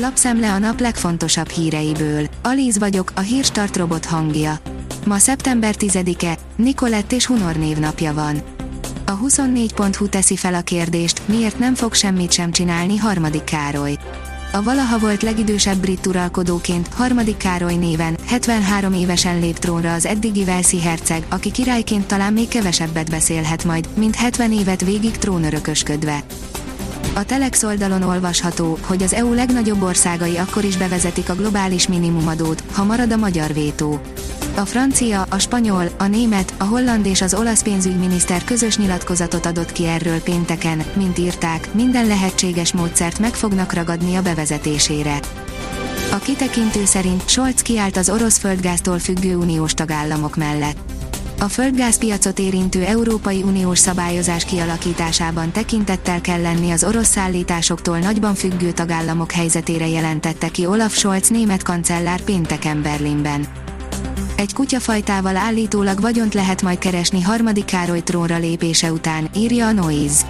Lapszemle a nap legfontosabb híreiből. Alíz vagyok, a hírstart robot hangja. Ma szeptember 10-e, Nikolett és Hunor névnapja van. A 24.hu teszi fel a kérdést, miért nem fog semmit sem csinálni harmadik Károly. A valaha volt legidősebb brit uralkodóként, harmadik Károly néven, 73 évesen lép trónra az eddigi Velszi herceg, aki királyként talán még kevesebbet beszélhet majd, mint 70 évet végig trónörökösködve. A Telex oldalon olvasható, hogy az EU legnagyobb országai akkor is bevezetik a globális minimumadót, ha marad a magyar vétó. A francia, a spanyol, a német, a holland és az olasz pénzügyminiszter közös nyilatkozatot adott ki erről pénteken, mint írták, minden lehetséges módszert meg fognak ragadni a bevezetésére. A kitekintő szerint Scholz kiállt az orosz földgáztól függő uniós tagállamok mellett. A földgázpiacot érintő Európai Uniós szabályozás kialakításában tekintettel kell lenni az orosz szállításoktól nagyban függő tagállamok helyzetére jelentette ki Olaf Scholz német kancellár pénteken Berlinben. Egy kutyafajtával állítólag vagyont lehet majd keresni harmadik Károly trónra lépése után, írja a Noise.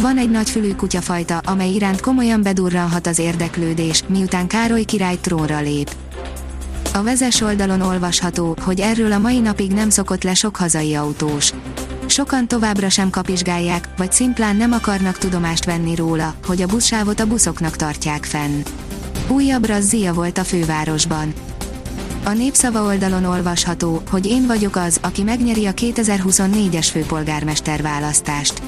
Van egy nagyfülű kutyafajta, amely iránt komolyan bedurranhat az érdeklődés, miután Károly király trónra lép. A vezes oldalon olvasható, hogy erről a mai napig nem szokott le sok hazai autós. Sokan továbbra sem kapizsgálják, vagy szimplán nem akarnak tudomást venni róla, hogy a buszsávot a buszoknak tartják fenn. Újabb razzia volt a fővárosban. A népszava oldalon olvasható, hogy én vagyok az, aki megnyeri a 2024-es főpolgármester választást.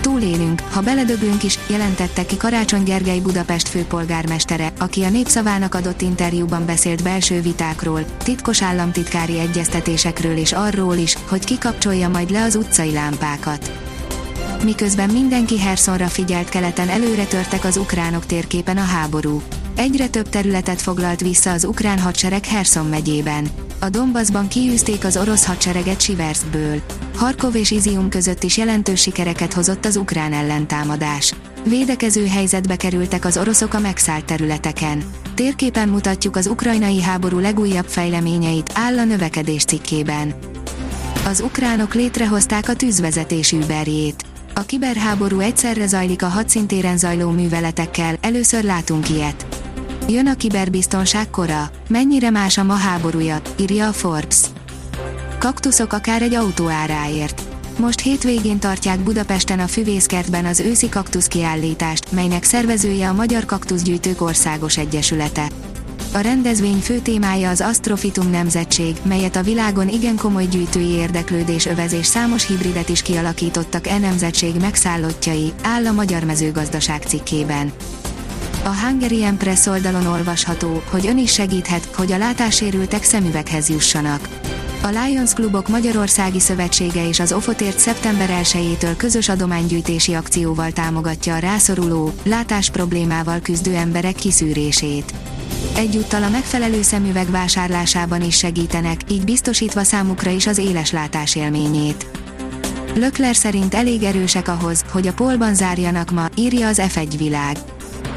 Túlélünk, ha beledöglünk is, jelentette ki Karácsony Gergely Budapest főpolgármestere, aki a népszavának adott interjúban beszélt belső vitákról, titkos államtitkári egyeztetésekről és arról is, hogy kikapcsolja majd le az utcai lámpákat. Miközben mindenki Hersonra figyelt keleten előre törtek az ukránok térképen a háború. Egyre több területet foglalt vissza az ukrán hadsereg Herson megyében. A Donbassban kiűzték az orosz hadsereget Siverskből. Harkov és Izium között is jelentős sikereket hozott az ukrán ellentámadás. Védekező helyzetbe kerültek az oroszok a megszállt területeken. Térképen mutatjuk az ukrajnai háború legújabb fejleményeit, áll a növekedés cikkében. Az ukránok létrehozták a tűzvezetés überjét. A kiberháború egyszerre zajlik a hadszintéren zajló műveletekkel, először látunk ilyet. Jön a kiberbiztonság kora. Mennyire más a ma háborúja, írja a Forbes. Kaktuszok akár egy autó áráért. Most hétvégén tartják Budapesten a Füvészkertben az őszi kaktusz kiállítást, melynek szervezője a Magyar Kaktuszgyűjtők Országos Egyesülete. A rendezvény fő témája az Astrofitum nemzetség, melyet a világon igen komoly gyűjtői érdeklődés övez és számos hibridet is kialakítottak e nemzetség megszállottjai, áll a Magyar Mezőgazdaság cikkében. A Hungarian Press oldalon olvasható, hogy ön is segíthet, hogy a látássérültek szemüveghez jussanak. A Lions Klubok Magyarországi Szövetsége és az Ofotért szeptember 1-től közös adománygyűjtési akcióval támogatja a rászoruló, látás problémával küzdő emberek kiszűrését. Egyúttal a megfelelő szemüveg vásárlásában is segítenek, így biztosítva számukra is az éles látás élményét. Lökler szerint elég erősek ahhoz, hogy a polban zárjanak ma, írja az F1 világ.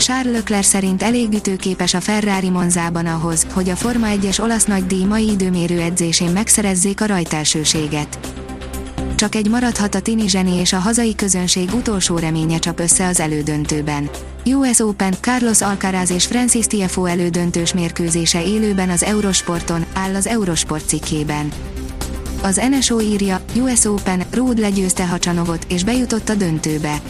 Charles Leclerc szerint elég ütőképes a Ferrari Monzában ahhoz, hogy a Forma 1-es olasz nagydíj mai időmérő edzésén megszerezzék a rajtelsőséget. Csak egy maradhat a Tini Zseni és a hazai közönség utolsó reménye csap össze az elődöntőben. US Open, Carlos Alcaraz és Francis Tiafoe elődöntős mérkőzése élőben az Eurosporton, áll az Eurosport cikkében. Az NSO írja, US Open, Ruud legyőzte Hacsanovot és bejutott a döntőbe.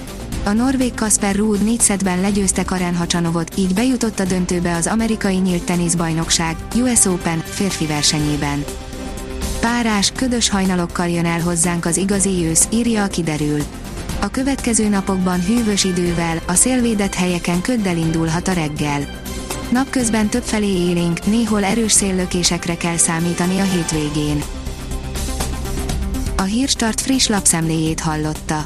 A norvég Kasper Ruud négy szetben legyőzte Karen Hacsanovot, így bejutott a döntőbe az amerikai nyílt teniszbajnokság, US Open, férfi versenyében. Párás, ködös hajnalokkal jön el hozzánk az igazi ősz, írja a kiderül. A következő napokban hűvös idővel, a szélvédett helyeken köddel indulhat a reggel. Napközben többfelé élénk, néhol erős széllökésekre kell számítani a hétvégén. A Hírstart friss lapszemléjét hallotta.